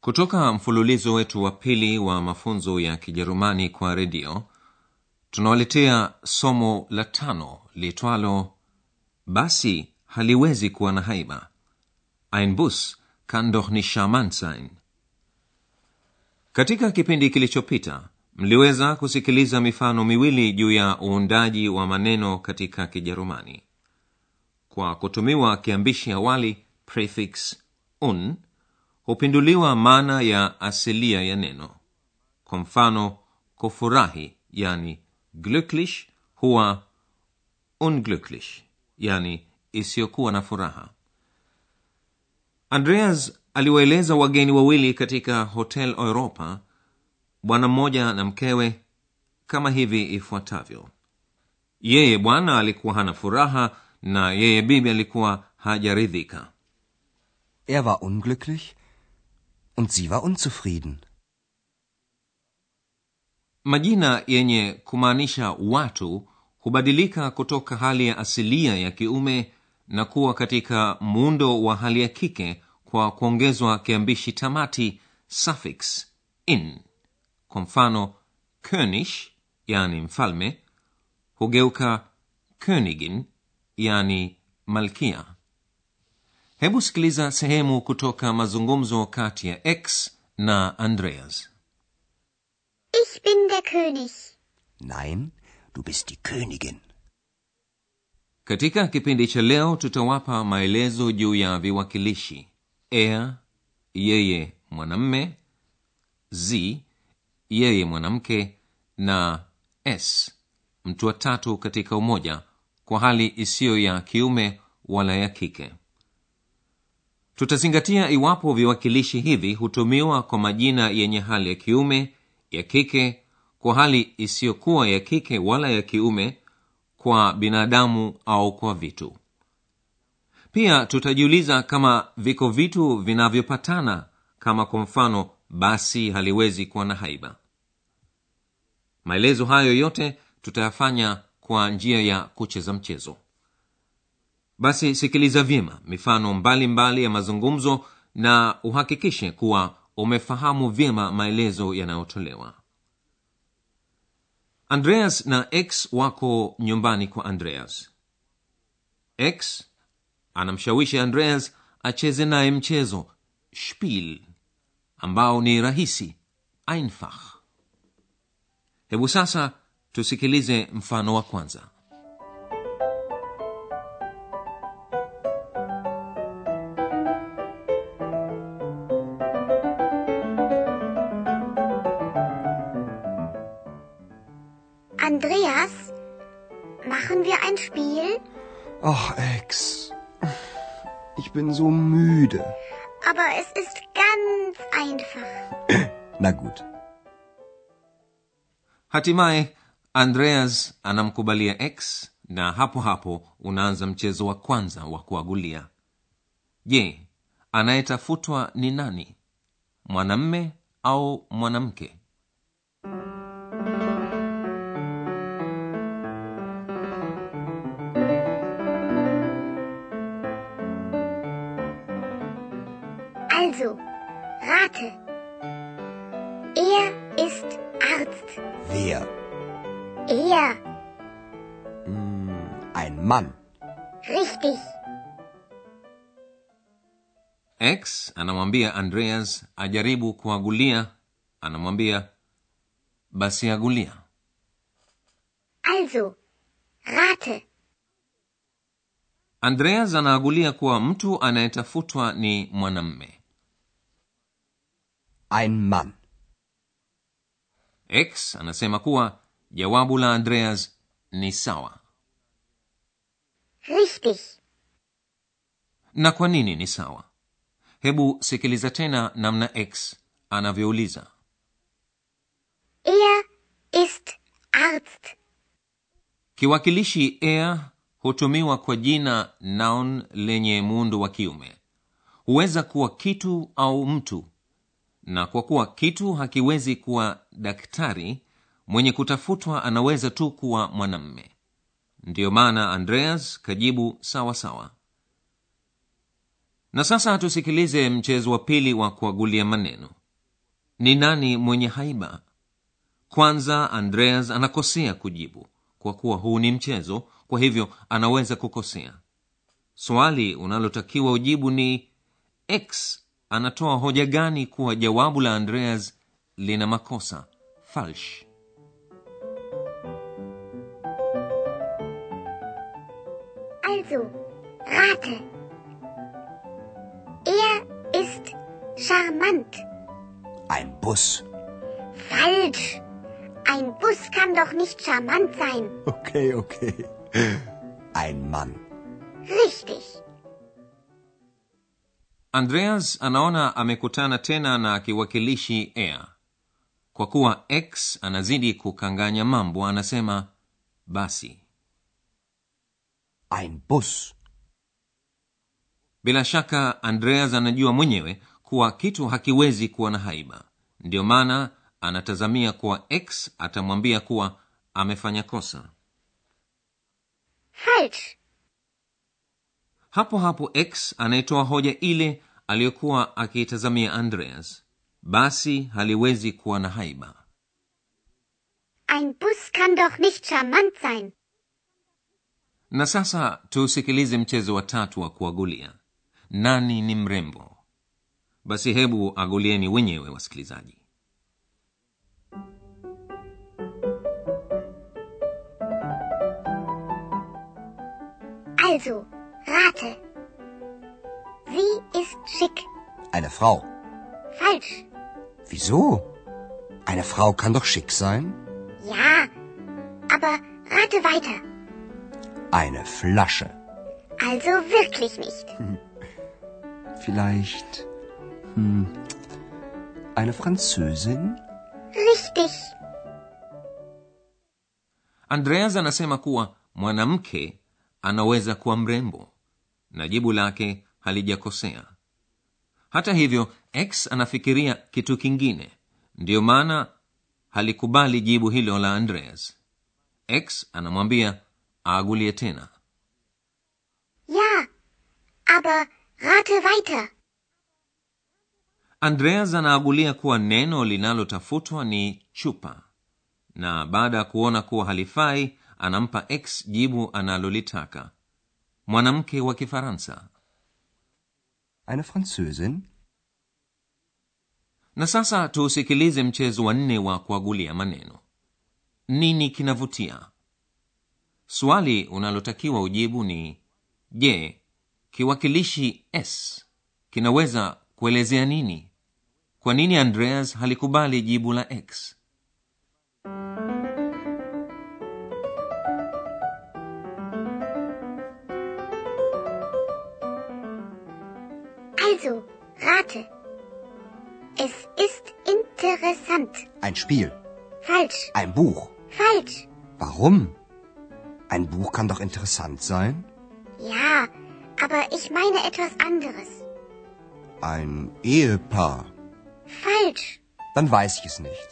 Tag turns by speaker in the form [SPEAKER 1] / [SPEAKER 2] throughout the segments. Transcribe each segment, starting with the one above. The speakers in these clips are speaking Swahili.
[SPEAKER 1] kutoka mfululizo wetu wa pili wa mafunzo ya kijerumani kwa redio tunawaletea somo la tano litwalo basi haliwezi kuwa na haiba ein bus kann doch katika kipindi kilichopita mliweza kusikiliza mifano miwili juu ya uundaji wa maneno katika kijerumani. Kwa kutumiwa kiambishi awali prefix un hupinduliwa maana ya asilia ya neno. Kwa mfano kufurahi yani glücklich huwa unglücklich yani isiyokuwa na furaha. Andreas aliwaeleza wageni wawili katika hotel europa bwana mmoja na mkewe kama hivi ifuatavyo. Yeye bwana alikuwa hana furaha na yeye bibi alikuwa hajaridhika.
[SPEAKER 2] Er war unglücklich und sie war unzufrieden.
[SPEAKER 1] majina yenye kumaanisha watu hubadilika kutoka hali ya asilia ya kiume na kuwa katika muundo wa hali ya kike kwa kuongezwa kiambishi tamati suffix in kwa mfano könig yani mfalme hugeuka königin yani malkia hebu sikiliza sehemu kutoka mazungumzo kati ya x na andreas.
[SPEAKER 3] Ich bin der König.
[SPEAKER 2] Nein, du bist die Königin.
[SPEAKER 1] katika kipindi cha leo tutawapa maelezo juu ya viwakilishi. Er yeye mwanamme. Z yeye mwanamke. Na s mtu wa tatu katika umoja kwa hali isiyo ya kiume wala ya kike tutazingatia iwapo viwakilishi hivi hutumiwa kwa majina yenye hali ya kiume ya kike kwa hali isiyokuwa ya kike wala ya kiume kwa binadamu au kwa vitu. Pia tutajiuliza kama viko vitu vinavyopatana kama kwa mfano basi haliwezi kuwa na haiba. Maelezo hayo yote tutayafanya kwa njia ya kucheza mchezo basi sikiliza vyema mifano mbalimbali mbali ya mazungumzo na uhakikishe kuwa umefahamu vyema maelezo yanayotolewa. Andreas na x wako nyumbani kwa andreas. X anamshawishi andreas acheze naye mchezo spiel ambao ni rahisi einfach. Hebu sasa tusikilize mfano wa kwanza
[SPEAKER 3] Andreas, machen wir ein Spiel?
[SPEAKER 4] Ach, Ex. Ich bin so müde.
[SPEAKER 3] Aber es ist ganz einfach.
[SPEAKER 4] Na gut.
[SPEAKER 1] hatimaye andreas anamkubalia x na hapo hapo unaanza mchezo wa kwanza wa kuagulia je anayetafutwa ni nani mwanamme au mwanamke
[SPEAKER 3] rate. Er ist Arzt.
[SPEAKER 2] Wer?
[SPEAKER 3] Er.
[SPEAKER 2] Ein Mann.
[SPEAKER 3] Richtig.
[SPEAKER 1] x anamwambia andreas ajaribu kuagulia anamwambia basi agulia
[SPEAKER 3] Also, rate.
[SPEAKER 1] andreas anaagulia kuwa mtu anayetafutwa ni mwanamme
[SPEAKER 2] Ein Mann.
[SPEAKER 1] x anasema kuwa jawabu la andreas ni sawa
[SPEAKER 3] Richtig.
[SPEAKER 1] na kwa nini ni sawa hebu sikiliza tena namna x anavyouliza
[SPEAKER 3] Er ist Arzt.
[SPEAKER 1] kiwakilishi er hutumiwa kwa jina noun lenye muundo wa kiume huweza kuwa kitu au mtu na kwa kuwa kitu hakiwezi kuwa daktari mwenye kutafutwa anaweza tu kuwa mwanamme. Ndiyo maana andreas kajibu sawa sawa. Na sasa tusikilize mchezo wa pili wa kuagulia maneno. Ni nani mwenye haiba? Kwanza andreas anakosea kujibu kwa kuwa huu ni mchezo kwa hivyo anaweza kukosea. Swali unalotakiwa ujibu ni x anatoa hoja gani kuwa jawabu la andreas lina makosa falsh
[SPEAKER 3] Also, rate. Er ist charmant.
[SPEAKER 2] Ein Bus.
[SPEAKER 3] Falsch. Ein Bus kann doch nicht charmant sein.
[SPEAKER 2] Okay, okay. Ein Mann.
[SPEAKER 3] Richtig.
[SPEAKER 1] Andreas anaona amekutana tena na kiwakilishi air kwa kuwa x anazidi kukanganya mambo anasema basi
[SPEAKER 2] Ein Bus.
[SPEAKER 1] bila shaka andreas anajua mwenyewe kuwa kitu hakiwezi kuwa na haiba ndiyo maana anatazamia kuwa x atamwambia kuwa amefanya kosa
[SPEAKER 3] Falsch.
[SPEAKER 1] Hapo hapo x anayetoa hoja ile aliyokuwa akiitazamia andreas. Basi haliwezi kuwa na haiba.
[SPEAKER 3] Ein Bus kann doch nicht charmant sein.
[SPEAKER 1] na sasa tusikilize mchezo wa tatu wa kuagulia. Nani ni mrembo? Basi hebu agulieni wenyewe wasikilizaji.
[SPEAKER 3] Also, rate. Sie ist schick.
[SPEAKER 2] Eine Frau.
[SPEAKER 3] Falsch.
[SPEAKER 2] Wieso? Eine Frau kann doch schick sein.
[SPEAKER 3] Ja, aber rate weiter.
[SPEAKER 2] Eine Flasche.
[SPEAKER 3] Also wirklich nicht.
[SPEAKER 2] Vielleicht. Hm, eine Französin?
[SPEAKER 3] Richtig.
[SPEAKER 1] andreas anasema kuwa mwanamke anaweza kuwa mrembo na jibu lake halijakosea. Hata hivyo x anafikiria kitu kingine. Ndiyo maana halikubali jibu hilo la andreas. X anamwambia aagulie tena.
[SPEAKER 3] Ya aber rate weiter.
[SPEAKER 1] andreas anaagulia kuwa neno linalotafutwa ni chupa. Na baada ya kuona kuwa halifai anampa x jibu analolitaka mwanamke wa kifaransa.
[SPEAKER 2] Eine Französin?
[SPEAKER 1] na sasa tuusikilize mchezo wa nne wa kuagulia maneno. Nini kinavutia? Swali unalotakiwa ujibu ni je kiwakilishi s kinaweza kuelezea nini? Kwa nini andreas halikubali jibu la x
[SPEAKER 3] Also, rate. Es ist interessant.
[SPEAKER 2] Ein Spiel.
[SPEAKER 3] Falsch.
[SPEAKER 2] Ein Buch.
[SPEAKER 3] Falsch.
[SPEAKER 2] Warum? Ein Buch kann doch interessant sein.
[SPEAKER 3] Ja, aber ich meine etwas anderes.
[SPEAKER 2] Ein Ehepaar.
[SPEAKER 3] Falsch.
[SPEAKER 2] Dann weiß ich es nicht.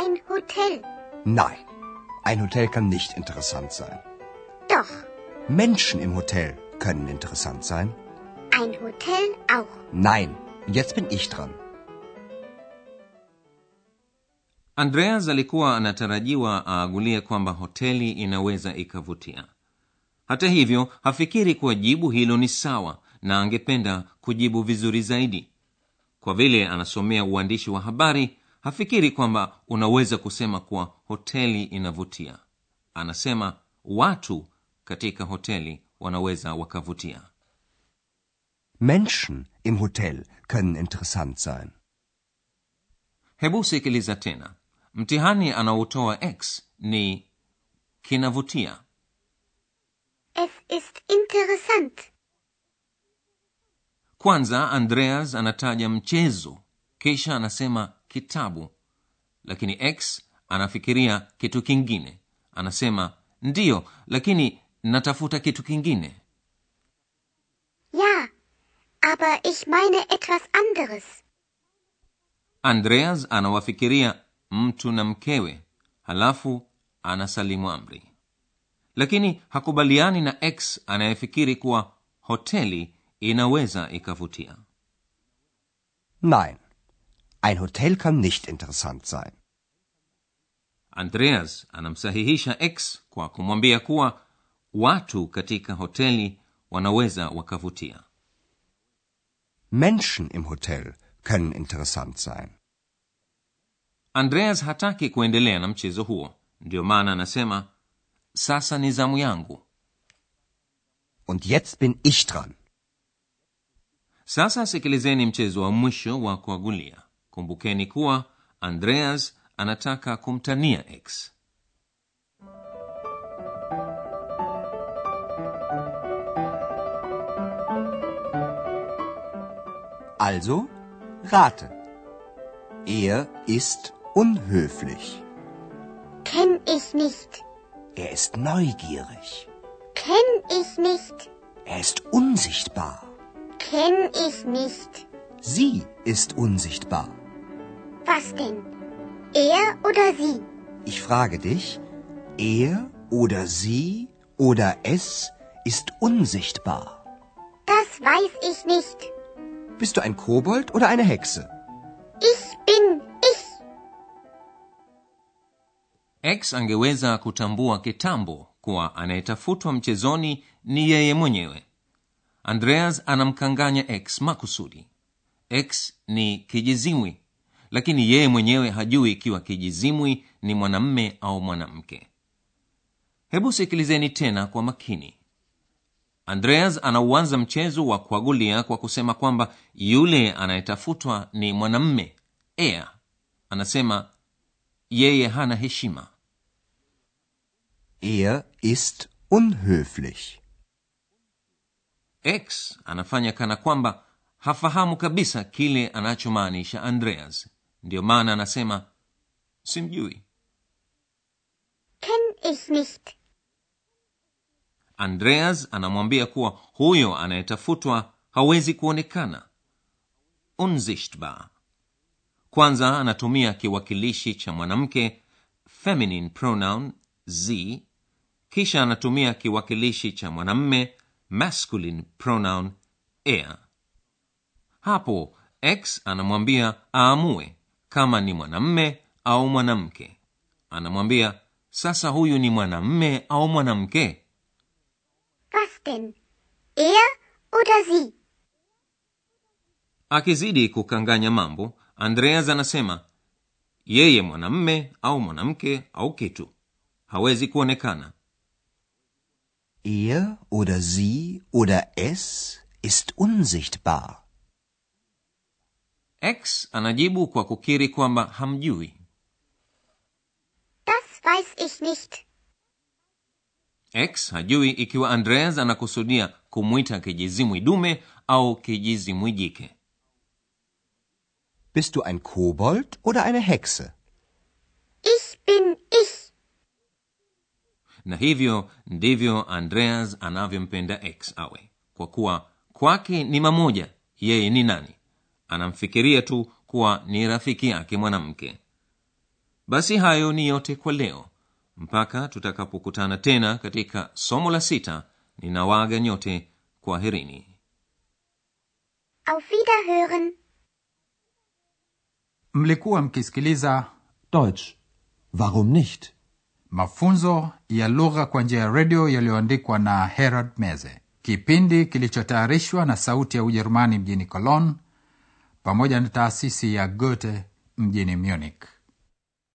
[SPEAKER 3] Ein Hotel.
[SPEAKER 2] Nein. Ein Hotel kann nicht interessant sein.
[SPEAKER 3] Doch.
[SPEAKER 2] Menschen im Hotel können interessant sein.
[SPEAKER 3] Ein Hotel auch.
[SPEAKER 2] Nein. Jetzt bin ich dran.
[SPEAKER 1] andreas alikuwa anatarajiwa aagulie kwamba hoteli inaweza ikavutia hata hivyo hafikiri kuwa jibu hilo ni sawa na angependa kujibu vizuri zaidi kwa vile anasomea uandishi wa habari hafikiri kwamba unaweza kusema kuwa hoteli inavutia anasema watu katika hoteli wanaweza wakavutia
[SPEAKER 2] Menschen im Hotel können interessant sein.
[SPEAKER 1] hebu sikiliza tena. Mtihani anaotoa x ni kinavutia.
[SPEAKER 3] Es ist interessant.
[SPEAKER 1] kwanza andreas anataja mchezo kisha anasema kitabu. Lakini x anafikiria kitu kingine. Anasema ndiyo lakini natafuta kitu kingine.
[SPEAKER 3] Ja, aber ich meine etwas anderes.
[SPEAKER 1] andreas anawafikiria mtu na mkewe halafu anasalimu amri lakini hakubaliani na x anayefikiri kuwa hoteli inaweza ikavutia
[SPEAKER 2] Nein, ein Hotel kann nicht interessant sein.
[SPEAKER 1] andreas anamsahihisha x kwa kumwambia kuwa watu katika hoteli wanaweza wakavutia
[SPEAKER 2] Menschen im Hotel können interessant sein.
[SPEAKER 1] andreas hataki kuendelea na mchezo huo ndiyo maana anasema sasa ni zamu yangu
[SPEAKER 2] Und jetzt bin ich dran.
[SPEAKER 1] sasa sikilizeni mchezo wa mwisho wa kuagulia kumbukeni kuwa andreas anataka kumtania x
[SPEAKER 2] Also, rate. Er ist unhöflich.
[SPEAKER 3] Kenn ich nicht.
[SPEAKER 2] Er ist neugierig.
[SPEAKER 3] Kenn ich nicht.
[SPEAKER 2] Er ist unsichtbar.
[SPEAKER 3] Kenn ich nicht.
[SPEAKER 2] Sie ist unsichtbar.
[SPEAKER 3] Was denn? Er oder sie?
[SPEAKER 2] Ich frage dich, er oder sie oder es ist unsichtbar.
[SPEAKER 3] Das weiß ich nicht.
[SPEAKER 2] Bist du ein Kobold oder eine Hexe?
[SPEAKER 3] Ich bin ich.
[SPEAKER 1] x angeweza kutambua kitambo kuwa anayetafutwa mchezoni ni yeye mwenyewe andreas anamkanganya x makusudi x ni kijizimwi lakini yeye mwenyewe hajui ikiwa kijizimwi ni mwanamme au mwanamke hebu sikilizeni tena kwa makini andreas anauanza mchezo wa kuagulia kwa kusema kwamba yule anayetafutwa ni mwanamme ea anasema yeye hana heshima
[SPEAKER 2] Er ist unhöflich.
[SPEAKER 1] x anafanya kana kwamba hafahamu kabisa kile anachomaanisha andreas ndiyo maana anasema simjui
[SPEAKER 3] Kenn ich nicht.
[SPEAKER 1] Andreas anamwambia kuwa huyo anayetafutwa hawezi kuonekana. Unsichtbar. Kwanza anatumia kiwakilishi cha mwanamke feminine pronoun z. Kisha anatumia kiwakilishi cha mwanamme masculine pronoun er hapo x anamwambia aamue kama ni mwanamme au mwanamke. Anamwambia sasa huyu ni mwanamme au mwanamke
[SPEAKER 3] denn? Er oder sie?
[SPEAKER 1] akizidi kukanganya mambo andreas anasema yeye mwanamme au mwanamke au kitu hawezi kuonekana
[SPEAKER 2] Er oder sie oder es ist unsichtbar.
[SPEAKER 1] x anajibu kwa kukiri kwamba hamjui
[SPEAKER 3] Das weiß ich nicht.
[SPEAKER 1] X hajui ikiwa andreas anakusudia kumwita kijizimwi dume au kijizimwi jike
[SPEAKER 2] Bist du ein Kobold oder eine Hexe?
[SPEAKER 3] Ich bin ich.
[SPEAKER 1] na hivyo ndivyo andreas anavyompenda x awe. Kwa kuwa kwake ni mamoja yeye ni nani? Anamfikiria tu kuwa ni rafiki yake mwanamke. Basi hayo ni yote kwa leo mpaka tutakapokutana tena katika somo la sita ninawaaga nyote kwaherini
[SPEAKER 3] Auf Wiederhören.
[SPEAKER 5] mlikuwa mkisikiliza
[SPEAKER 4] Deutsch. Warum nicht?
[SPEAKER 5] mafunzo ya lugha kwa njia ya redio yaliyoandikwa na herald meze kipindi kilichotayarishwa na sauti ya ujerumani mjini cologne pamoja na taasisi ya goethe mjini munich